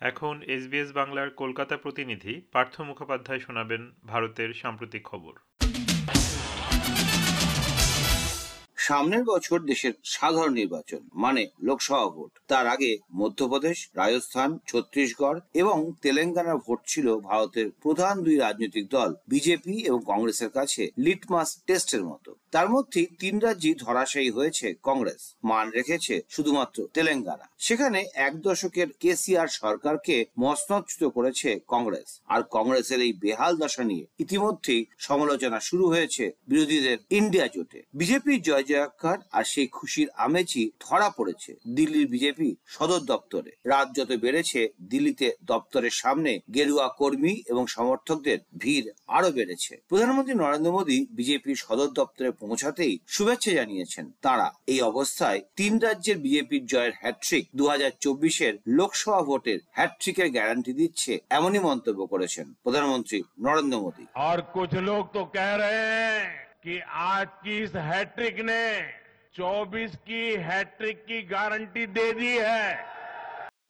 এখন এসবিএস বাংলার কলকাতা প্রতিনিধি পার্থ মুখোপাধ্যায় শোনাবেন ভারতের সাম্প্রতিক খবর। সামনের বছর দেশের সাধারণ নির্বাচন মানে লোকসভা ভোট। তার আগে মধ্যপ্রদেশ, রাজস্থান, ছত্তিশগড় এবং তেলেঙ্গানার ভোট ছিল ভারতের প্রধান দুই রাজনৈতিক দল, বিজেপি এবং কংগ্রেসের কাছে লিটমাস টেস্টের মতো। তার মধ্যে তিন রাজ্যই ধরাশায়ী হয়েছে কংগ্রেস। মান রেখেছে শুধুমাত্র তেলেঙ্গানা। সেখানে এক দশকের কেসিআর সরকারকে মসনচ্যুত করেছে কংগ্রেস। আর কংগ্রেসের এই বেহাল দশা নিয়ে ইতিমধ্যেই সমালোচনা শুরু হয়েছে বিরোধীদের ইন্ডিয়া জোটে। বিজেপির জয় জয়াকার আর সেই খুশির আমেজই ধরা পড়েছে দিল্লির বিজেপি সদর দপ্তরে। রাত যত বেড়েছে, দিল্লিতে দপ্তরের সামনে গেরুয়া কর্মী এবং সমর্থকদের ভিড় আরও বেড়েছে। প্রধানমন্ত্রী নরেন্দ্র মোদী বিজেপির সদর দপ্তরে পৌঁছাতেই শুভেচ্ছা জানিয়েছেন তারা এই অবস্থায় তিন রাজ্যের বিজেপির জয়ের হ্যাট্রিক দু হাজার চব্বিশের লোকসভা ভোটের হ্যাট্রিকের গ্যারান্টি দিচ্ছে এমনই মন্তব্য করেছেন প্রধানমন্ত্রী নরেন্দ্র মোদী और कुछ लोग तो कह रहे हैं कि आज की इस हैट्रिक ने 24 की हैट्रिक की गारंटी दे दी है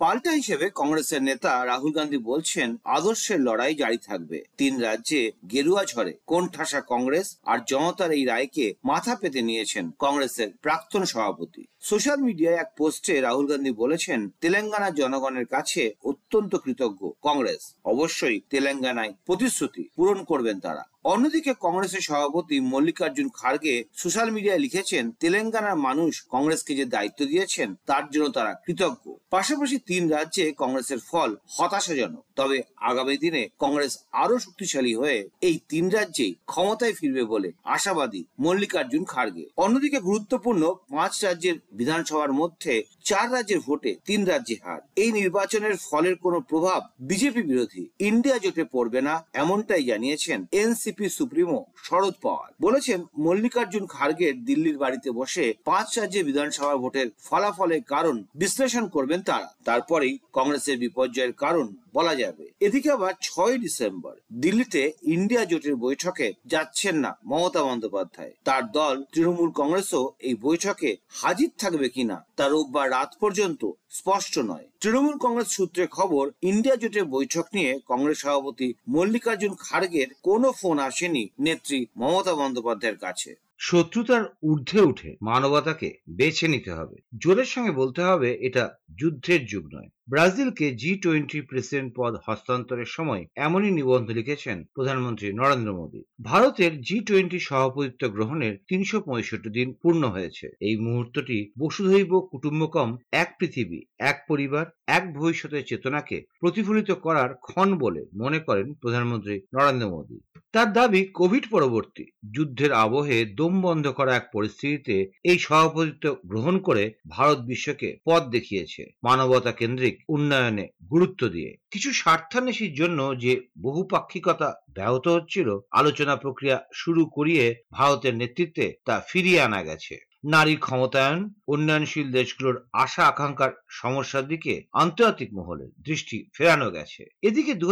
পাল্টা হিসেবে কংগ্রেসের নেতা রাহুল গান্ধী বলছেন, আদর্শের লড়াই জারি থাকবে। তিন রাজ্যে গেরুয়া ঝড়ে কোণঠাসা কংগ্রেস আর জনতার এই রায়কে মাথা পেতে নিয়েছেন কংগ্রেসের প্রাক্তন সভাপতি। সোশ্যাল মিডিয়ায় এক পোস্টে রাহুল গান্ধী বলেছেন তেলেঙ্গানার জনগণের কাছে অত্যন্ত কৃতজ্ঞ কংগ্রেস। অবশ্যই তেলেঙ্গানায় প্রতিশ্রুতি পূরণ করবেন তারা। অন্যদিকে কংগ্রেসের সভাপতি মল্লিকার্জুন খার্গে সোশ্যাল মিডিয়ায় লিখেছেন, তেলেঙ্গানার মানুষ কংগ্রেসকে যে দায়িত্ব দিয়েছেন, তার জন্য তারা কৃতজ্ঞ। পাশাপাশি তিন রাজ্যে কংগ্রেসের ফল হতাশাজনক। তবে আগামী দিনে কংগ্রেস আরও শক্তিশালী হয়ে এই তিন রাজ্যে ক্ষমতায় ফিরবে বলে আশাবাদী মল্লিকার্জুন খার্গে। অন্যদিকে গুরুত্বপূর্ণ পাঁচ রাজ্যের বিধানসভার মধ্যে চার রাজ্যের ভোটে তিন রাজ্যে হার। এই নির্বাচনের ফলের কোনো প্রভাব বিজেপি বিরোধী। ইন্ডিয়া জোটে পড়বে না, এমনটাই জানিয়েছেন এনসিপি সুপ্রিমো শরদ পাওয়ার। বলেছেন, মল্লিকার্জুন খার্গের দিল্লির বাড়িতে বসে পাঁচ রাজ্যে বিধানসভা ভোটের ফলাফলের কারণ বিশ্লেষণ করবেন তারা। তারপরেই কংগ্রেসের বিপর্যয়ের কারণ বলা যাবে। এদিকে আবার ছয় ডিসেম্বর, দিল্লিতে ইন্ডিয়া জোটের বৈঠকে যাচ্ছেন না মমতা বন্দ্যোপাধ্যায়। তার দল তৃণমূল কংগ্রেসও এই বৈঠকে হাজির থাকবে কিনা তা রোববার রাত পর্যন্ত স্পষ্ট নয়। তৃণমূল কংগ্রেস সূত্রে খবর, ইন্ডিয়া জোটের বৈঠক নিয়ে কংগ্রেস সভাপতি মল্লিকার্জুন খাড়গের কোনো ফোন আসেনি নেত্রী মমতা বন্দ্যোপাধ্যায়ের কাছে। শত্রুতার ঊর্ধ্বে উঠে মানবতাকে বেছে নিতে হবে। জোরের সঙ্গে বলতে হবে, এটা যুদ্ধের যুগ নয়। ব্রাজিলকে জি টোয়েন্টি প্রেসিডেন্ট পদ হস্তান্তরের সময় এমনই নিবন্ধ লিখেছেন প্রধানমন্ত্রী নরেন্দ্র মোদী। ভারতের জি টোয়েন্টি সভাপতিত্ব গ্রহণের তিনশো পঁয়ষট্টি দিন পূর্ণ হয়েছে। এই মুহূর্তটি বসুধৈব কুটুম্বকম, এক পৃথিবী, এক পরিবার, এক ভবিষ্যতের চেতনাকে প্রতিফলিত করার ক্ষণ বলে মনে করেন প্রধানমন্ত্রী নরেন্দ্র মোদী। তার দাবি কোভিড পরবর্তী যুদ্ধের আবহে দম বন্ধ করা এক পরিস্থিতিতে এই সভাপতিত্ব গ্রহণ করে ভারত বিশ্বকে পথ দেখিয়েছে মানবতা কেন্দ্রিক উন্নয়নে গুরুত্ব দিয়ে। কিছু স্বার্থান্বেষীর জন্য যে বহুপাক্ষিকতা ব্যাহত হচ্ছিল, আলোচনা প্রক্রিয়া শুরু করিয়ে ভারতের নেতৃত্বে তা ফিরিয়ে আনা গেছে। নারী ক্ষমতায়ন উন্নয়নশীল দেশগুলোর আশা আকাঙ্ক্ষার সমস্যার দিকে আন্তর্জাতিক মহলে দৃষ্টি ফেরানো গেছে। এদিকে দু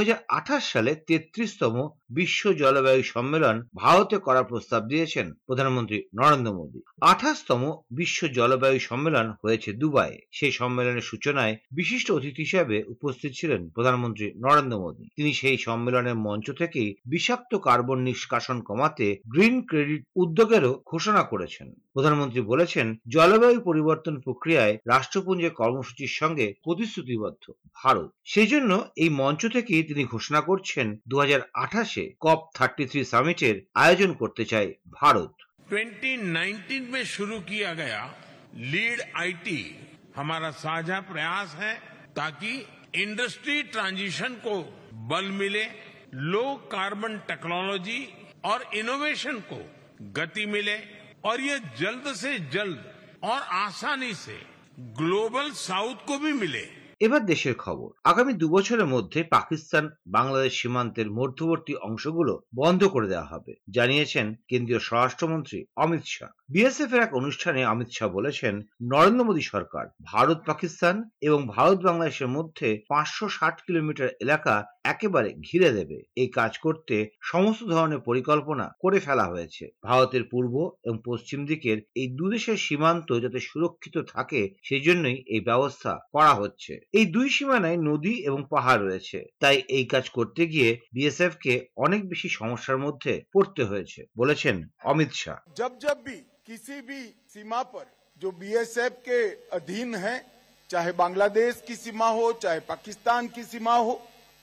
সালে তেত্রিশতম বিশ্ব জলবায়ু সম্মেলন ভারতে করার প্রস্তাব দিয়েছেন প্রধানমন্ত্রী নরেন্দ্র মোদী। আঠাশতম বিশ্ব জলবায়ু সম্মেলন হয়েছে দুবাই সেই সম্মেলনের সূচনায় বিশিষ্ট অতিথি হিসেবে উপস্থিত ছিলেন প্রধানমন্ত্রী নরেন্দ্র মোদী। তিনি সেই সম্মেলনের মঞ্চ থেকেই বিষাক্ত কার্বন নিষ্কাশন কমাতে গ্রিন ক্রেডিট উদ্যোগেরও ঘোষণা করেছেন। প্রধানমন্ত্রী বলেছেন, জলবায়ু পরিবর্তন প্রক্রিয়ায় রাষ্ট্রপুঞ্জের কর্মসূচির সঙ্গে প্রতিশ্রুতিবদ্ধ ভারত সেই জন্য এই মঞ্চ থেকেই তিনি ঘোষণা করছেন দু হাজার আঠাশে কপ থার্টি থ্রি সামিটের আয়োজন করতে চায় ভারত 2019 में शुरू किया गया लीड आईटी हमारा साझा प्रयास है ताकि इंडस्ट्री ट्रांजिशन को बल मिले लो कार्बन टेक्नोलॉजी और इनोवेशन को गति मिले और ये जल्द से जल्द और आसानी से ग्लोबल साउथ को भी मिले এবার দেশের খবর আগামী দুবছরের মধ্যে পাকিস্তান বাংলাদেশ সীমান্তের মধ্যবর্তী অংশগুলো বন্ধ করে দেওয়া হবে জানিয়েছেন কেন্দ্রীয় স্বরাষ্ট্রমন্ত্রী অমিত শাহ বিএসএফ এর এক অনুষ্ঠানে অমিত শাহ বলেছেন, নরেন্দ্র মোদী সরকার ভারত, পাকিস্তান এবং ভারত বাংলাদেশের মধ্যে পাঁচশো ষাট কিলোমিটার এলাকা একেবারে ঘিরে দেবে। এই কাজ করতে সমস্ত ধরনের পরিকল্পনা করে ফেলা হয়েছে। ভারতের পূর্ব এবং পশ্চিম দিকের এই দুদেশের সীমান্ত যাতে সুরক্ষিত থাকে, সেজন্যই এই ব্যবস্থা করা হচ্ছে। এই দুই সীমানায় নদী এবং পাহাড় রয়েছে। তাই এই কাজ করতে গিয়ে বিএসএফ কে অনেক বেশি সমস্যার মধ্যে পড়তে হয়েছে, বলেছেন অমিত শাহ। জব জব किसी भी सीमा पर, जो बीएसएफ के अधीन है, चाहे बांग्लादेश की सीमा हो, चाहे पाकिस्तान की सीमा हो,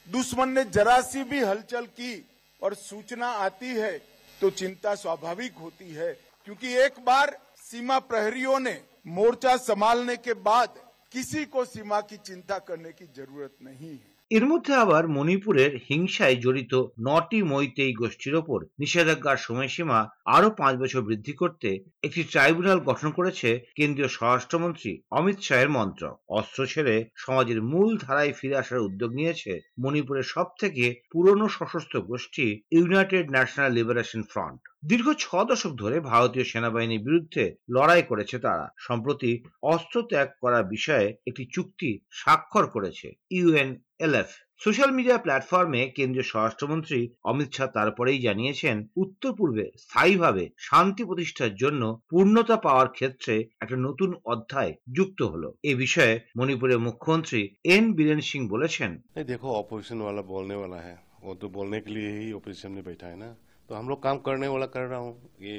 दुश्मन ने जरा सी भी हलचल की और सूचना आती है तो चिंता स्वाभाविक होती है। क्योंकि एक बार सीमा प्रहरियों ने मोर्चा संभालने के बाद किसी को सीमा की चिंता करने की ज़रूरत नहीं है। এর মধ্যে আবার মণিপুরের হিংসায় জড়িত নটি মৈতেই গোষ্ঠীর ওপর নিষেধাজ্ঞার সময়সীমা আরও পাঁচ বছর বৃদ্ধি করতে একটি ট্রাইব্যুনাল গঠন করেছে কেন্দ্রীয় স্বরাষ্ট্রমন্ত্রী অমিত শাহের মন্ত্রক অস্ত্র ছেড়ে সমাজের মূল ধারায় ফিরে আসার উদ্যোগ নিয়েছে মণিপুরের সব থেকে পুরনো সশস্ত্র গোষ্ঠী ইউনাইটেড ন্যাশনাল লিবারেশন ফ্রন্ট। দীর্ঘ ছ দশক ধরে ভারতীয় সেনাবাহিনীর বিরুদ্ধে লড়াই করেছে তারা। সম্প্রতি অস্ত্র ত্যাগ করার বিষয়ে একটি চুক্তি স্বাক্ষর করেছে ইউএন এলএফ সোশ্যাল মিডিয়া প্ল্যাটফর্মে কেন্দ্রীয় স্বরাষ্ট্রমন্ত্রী অমিত শাহ তারপরেই জানিয়েছেন উত্তর পূর্বে স্থায়ীভাবে শান্তি প্রতিষ্ঠার জন্য পূর্ণতা পাওয়ার ক্ষেত্রে একটা নতুন অধ্যায় যুক্ত হলো এ বিষয়ে মণিপুরের মুখ্যমন্ত্রী এন বীরেন সিং বলেছেন नहीं देखो ऑपोजिशन वाला बोलने वाला है वो तो बोलने के लिए ही ऑपोजिशन में बैठा है ना तो हम लोग काम करने वाला कर रहा हूँ ये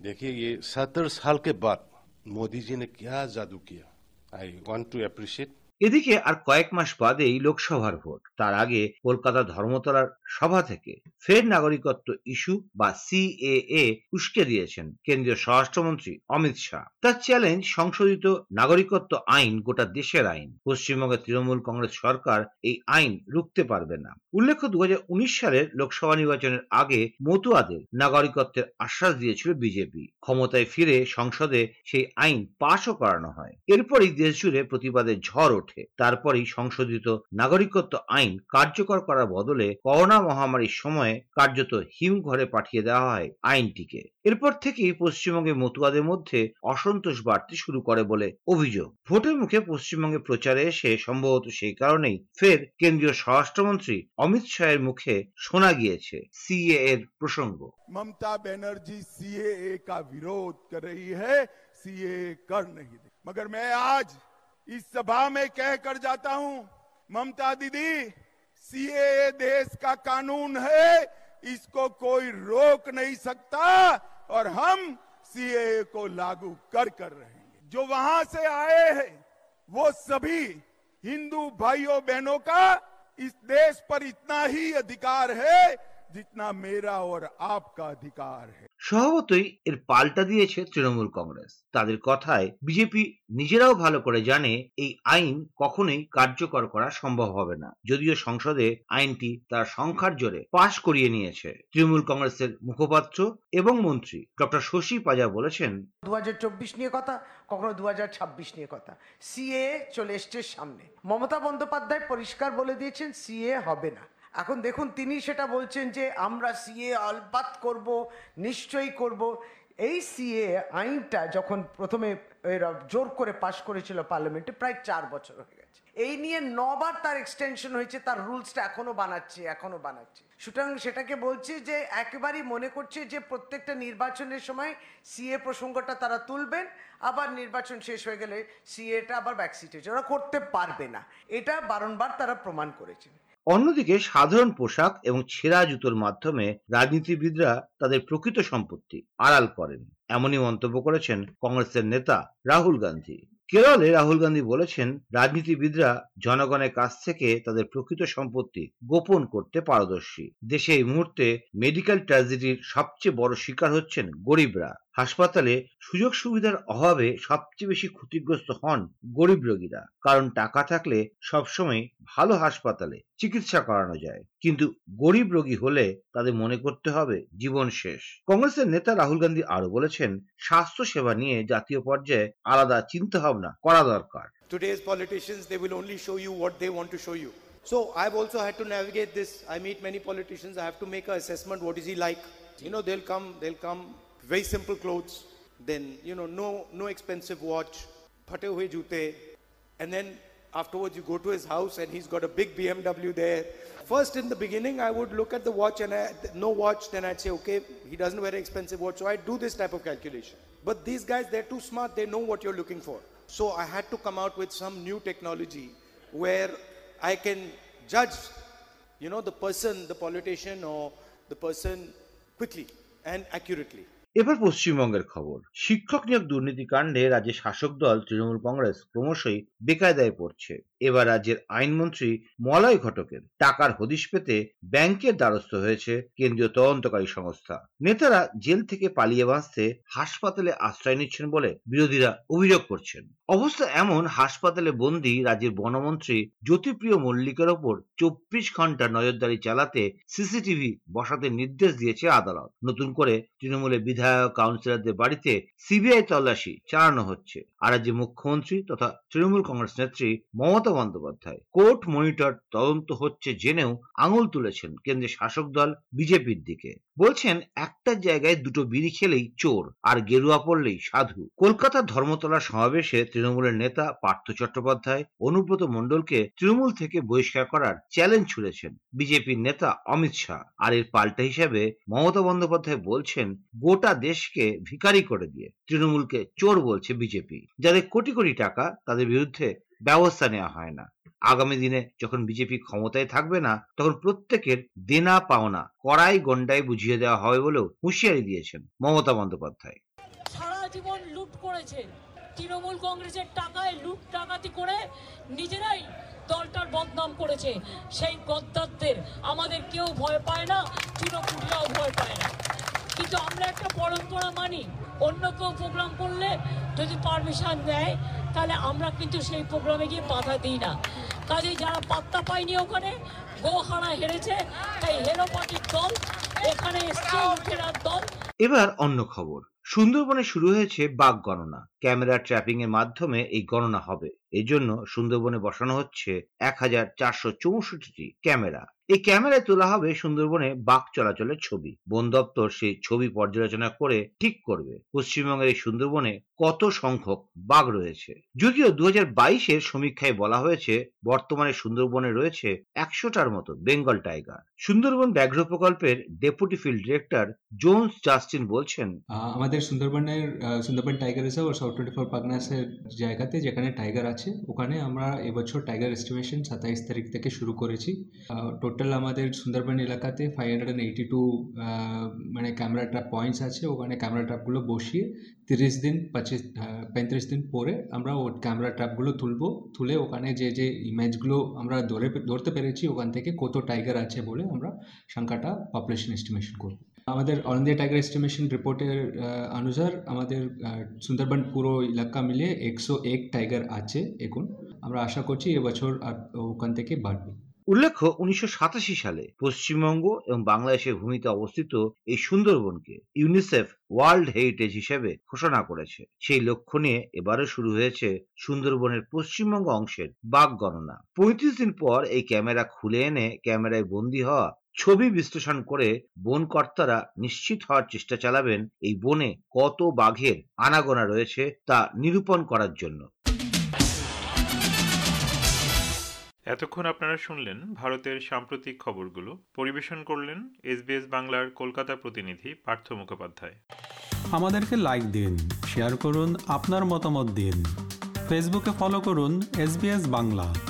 देखिए ये सत्तर साल के बाद मोदी जी ने क्या जादू किया आई वांट टू अप्रिशिएट এদিকে আর কয়েক মাস বাদেই লোকসভার ভোট। তার আগে কলকাতা ধর্মতলার সভা থেকে ফের নাগরিকত্ব ইস্যু বা সিএএ উস্কে দিয়েছেন কেন্দ্রীয় স্বরাষ্ট্রমন্ত্রী অমিত শাহ। তার চ্যালেঞ্জ, সংশোধিত নাগরিকত্ব আইন, গোটা দেশের আইন। পশ্চিমবঙ্গের তৃণমূল কংগ্রেস সরকার এই আইন রুখতে পারবে না। উল্লেখ্য দু হাজার উনিশ সালের লোকসভা নির্বাচনের আগে মতুয়াদের নাগরিকত্বের আশ্বাস দিয়েছিল বিজেপি। ক্ষমতায় ফিরে সংসদে সেই আইন পাশও করানো হয়। এরপরই দেশ জুড়ে প্রতিবাদের ঝড় ওঠে তারপরেই সংশোধিত নাগরিকত্ব আইন কার্যকর করার বদলে করোনা মহামারীর সময়ে কার্যত হিম ঘরে পাঠিয়ে দেওয়া হয় আইনটিকে এরপর থেকেই পশ্চিমবঙ্গে মতুয়াদের মধ্যে অসন্তোষ বাড়তে শুরু করে বলে অভিযোগ ভোটের মুখে পশ্চিমবঙ্গে প্রচারে এসে সম্ভবত সেই কারণেই ফের কেন্দ্রীয় স্বরাষ্ট্রমন্ত্রী অমিত শাহের মুখে শোনা গিয়েছে সিএ এর প্রসঙ্গ ममता बनर्जी सीएए का विरोध कर रही है सीएए कर नहीं दे मगर मैं आज इस सभा में कह कर जाता हूँ, ममता दीदी सीएए देश का कानून है, इसको कोई रोक नहीं सकता और हम सीएए को लागू कर कर रहेंगे। जो वहाँ से आए हैं, वो सभी हिंदू भाइयों बहनों का इस देश पर इतना ही अधिकार है जितना मेरा और आपका अधिकार है। স্বভাবতই এর পাল্টা দিয়েছে তৃণমূল কংগ্রেস। তাদের কথায় বিজেপি নিজেরাও ভালো করে জানে এই আইন কখনোই কার্যকর করা সম্ভব হবে না। যদিও সংসদে আইনটি তার সংখ্যার জোরে পাশ করিয়ে নিয়েছে। তৃণমূল কংগ্রেসের মুখপাত্র এবং মন্ত্রী ডক্টর শশী পাজা বলেছেন দু হাজার চব্বিশ নিয়ে কথা, কখনো দু হাজার ছাব্বিশ নিয়ে কথা। সিএ চলে এসছে সামনে। মমতা বন্দ্যোপাধ্যায় পরিষ্কার বলে দিয়েছেন, সিএ হবে না। এখন দেখুন, তিনি সেটা বলছেন যে, আমরা সিএ আলবাত করব, নিশ্চয়ই করব। এই সিএ আইনটা যখন প্রথমে এরা জোর করে পাশ করেছিল পার্লামেন্টে, প্রায় চার বছর হয়ে গেছে। এই নিয়ে নবার তার এক্সটেনশন হয়েছে, তার রুলসটা এখনও বানাচ্ছে এখনও বানাচ্ছে। সুতরাং সেটাকে বলছে যে, একেবারেই মনে করছে যে, প্রত্যেকটা নির্বাচনের সময় সিএ প্রসঙ্গটা তারা তুলবেন, আবার নির্বাচন শেষ হয়ে গেলে সিএটা আবার ব্যাকসিট হয়েছে ওরা করতে পারবে না। এটা বারংবার তারা প্রমাণ করেছেন। অন্যদিকে সাধারণ পোশাক এবং ছেঁড়া জুতোর মাধ্যমে রাজনীতিবিদরা তাদের প্রকৃত সম্পত্তি আড়াল করেন, এমনই মন্তব্য করেছেন কংগ্রেসের নেতা রাহুল গান্ধী। কেরলে রাহুল গান্ধী বলেছেন, রাজনীতিবিদরা জনগণের কাছ থেকে তাদের প্রকৃত সম্পত্তি গোপন করতে পারদর্শী। দেশে এই মুহূর্তে মেডিকেল ট্র্যাজেডির সবচেয়ে বড় শিকার হচ্ছেন গরিবরা। হাসপাতালে সুযোগ সুবিধার অভাবে সবচেয়ে বেশি ক্ষতিগ্রস্ত হন গরিব রোগীরা। কারণ টাকা থাকলে সবসময় ভালো হাসপাতালে চিকিৎসা করানো যায়। কিন্তু গরিব রোগী হলে তাদের মনে করতে হবে জীবন শেষ। কংগ্রেসের নেতা রাহুল গান্ধী আরও বলেছেন, স্বাস্থ্য সেবা নিয়ে জাতীয় পর্যায়ে আলাদা চিন্তা ভাবনা করা দরকার। Today's politicians they will only show you what they want to show you so I have also had to navigate this I meet many politicians I have to make a assessment is he like you know they will come very simple clothes, then, you know, no, no expensive watch, phate hue jute, and then afterwards you go to his house and he's got a big BMW there. First, in the beginning, I would look at the watch and I, no watch, then I'd say, okay, he doesn't wear an expensive watch. So I do this type of calculation. But these guys, they're too smart. They know what you're looking for. So I had to come out with some new technology where I can judge, you know, the person, the politician or the person quickly and accurately. এবার পশ্চিমবঙ্গের খবর। শিক্ষক নিয়োগ দুর্নীতি কাণ্ডে রাজ্যের শাসক দল তৃণমূল কংগ্রেস ক্রমশই বেকায়দায় পড়ছে। এবার রাজ্যের আইনমন্ত্রী মলয় ঘটকের টাকার হদিশ পেতে ব্যাংকের দ্বারস্থ হয়েছে কেন্দ্রীয় তদন্তকারী সংস্থা। নেতারা জেল থেকে পালিয়ে বাঁচতে হাসপাতালে আশ্রয় নিচ্ছেন বলে বিরোধীরা অভিযোগ করছেন। অবস্থা এমন, হাসপাতালে বন্দি রাজ্যের বনমন্ত্রী জ্যোতিপ্রিয় মল্লিকের ওপর চব্বিশ ঘণ্টা নজরদারি চালাতে সিসিটিভি বসাতে নির্দেশ দিয়েছে আদালত। নতুন করে তৃণমূলের বিধায়ক কাউন্সিলরদের বাড়িতে সিবিআই তল্লাশি চালানো হচ্ছে। আর রাজ্যে মুখ্যমন্ত্রী তথা তৃণমূল কংগ্রেস নেত্রী মমতা বন্দ্যোপাধ্যায় কোর্ট মনিটর তদন্ত হচ্ছে জেনেও আঙুল তুলেছেন কেন্দ্রের শাসক দল বিজেপির দিকে। বলছেন, একটা জায়গায় দুটো বিড়ি খেলেই চোর আর গেরুয়া পড়লেই সাধু। কলকাতার ধর্মতলার সমাবেশে তৃণমূলের নেতা পার্থ চট্টোপাধ্যায়, অনুব্রত মণ্ডলকে তৃণমূল থেকে বহিষ্কার করার চ্যালেঞ্জ ছুড়েছেন বিজেপির নেতা অমিত শাহ। আর এর পাল্টা হিসেবে মমতা বন্দ্যোপাধ্যায় বলছেন, গোটা দেশকে ভিখারি করে দিয়ে তৃণমূলকে চোর বলছে বিজেপি। যাদের কোটি কোটি টাকা তাদের বিরুদ্ধে ব্যবস্থা নেওয়া হয় না। আগামী দিনে যখন বিজেপি ক্ষমতায় থাকবে না, তখন প্রত্যেকের দেনা পাওনা কড়াই গন্ডায় বুঝিয়ে দেওয়া হবে বলেও হুঁশিয়ারি দিয়েছেন মমতা বন্দ্যোপাধ্যায়। সারা জীবন লুট করেছে। তৃণমূল কংগ্রেসের টাকায় লুট ডাকাতি করে নিজেরাই দলটার বদনাম করেছে। সেই গদ্দারদের আমাদের কেউ ভয় পায় না তৃণমূলরাও ভয় পায় না। কিন্তু আমরা একটা পরম্পরা মানি। অন্য কেউ প্রোগ্রাম করলে যদি পারমিশন দেয়, তাহলে আমরা কিন্তু সেই প্রোগ্রামে গিয়ে বাধা দিই না। কাজে যারা পাত্তা পায়নি ওখানে, গোহারা হেরেছে, তাই হেরো পার্টির দল, এখানে এসছে এবার অন্য খবর। সুন্দরবনে শুরু হয়েছে বাঘ গণনা। ক্যামেরা ট্র্যাপিং এর মাধ্যমে এই গণনা হবে। এজন্য সুন্দরবনে বসানো হচ্ছে এক হাজার চারশো চৌষট্টি ক্যামেরা। এই ক্যামেরায় তোলা হবে সুন্দরবনে বাঘ চলাচলের ছবি। বন দপ্তর সেই ছবি পর্যালোচনা করে ঠিক করবে পশ্চিমবঙ্গের এই সুন্দরবনে কত সংখ্যক বাঘ রয়েছে। যদিও দু বাইশের সমীক্ষায় বলা হয়েছে বর্তমানে সুন্দরবনে রয়েছে একশোটার মতো বেঙ্গল টাইগার। সুন্দরবন ব্যাঘ্র প্রকল্পের deputy field director Jones Justin বলছেন আমাদের সুন্দরবনের Sundarban tiger reserve south twenty four পাগনাসের জায়গাতে যেখানে টাইগার আছে, ওখানে আমরা এবছর টাইগার এস্টিমেশন সাতাইশ তারিখ থেকে শুরু করেছি। টোটাল আমাদের সুন্দরবন এলাকাতে ফাইভ হান্ড্রেড এইটি টু মানে ক্যামেরা ট্র্যাপ পয়েন্টস আছে। ওখানে ক্যামেরা ট্র্যাপগুলো বসিয়ে তিরিশ দিন, পঁচিশ পঁয়ত্রিশ দিন পরে আমরা ও ক্যামেরা ট্র্যাপগুলো তুলবো। তুলে ওখানে যে যে ইমেজগুলো আমরা ধরে, ধরতে পেরেছি, ওখান থেকে কত টাইগার আছে বলে আমরা সংখ্যাটা পপুলেশন এস্টিমেশন করব। আমাদের অল ইন্ডিয়া টাইগার এস্টিমেশন রিপোর্টের অনুসার আমাদের সুন্দরবন পুরো এলাকা মিলে একশো এক টাইগার আছে, এখন। আমরা আশা করছি এবছর ওখান থেকে বাড়বে। উল্লেখ্য, উনিশশো সাতাশি সালে পশ্চিমবঙ্গ এবং বাংলাদেশের ভূমিতে অবস্থিত এই সুন্দরবনকে ইউনিসেফ ওয়ার্ল্ড হেরিটেজ হিসেবে ঘোষণা করেছে। সেই লক্ষ্য নিয়ে এবারও শুরু হয়েছে সুন্দরবনের পশ্চিমবঙ্গ অংশের বাঘ গণনা। পঁয়ত্রিশ দিন পর এই ক্যামেরা খুলে এনে ক্যামেরায় বন্দী হওয়া, ছবি বিশ্লেষণ করে বন কর্তারা নিশ্চিত হওয়ার চেষ্টা চালাবেন এই বনে কত বাঘের আনাগোনা রয়েছে তা নিরূপণ করার জন্য। এতক্ষণ আপনারা শুনলেন ভারতের সাম্প্রতিক খবরগুলো। পরিবেশন করলেন এসবিএস বাংলার কলকাতা প্রতিনিধি পার্থ মুখোপাধ্যায়। আমাদেরকে লাইক দিন শেয়ার করুন, আপনার মতামত দিন। ফেসবুকে ফলো করুন এস বাংলা।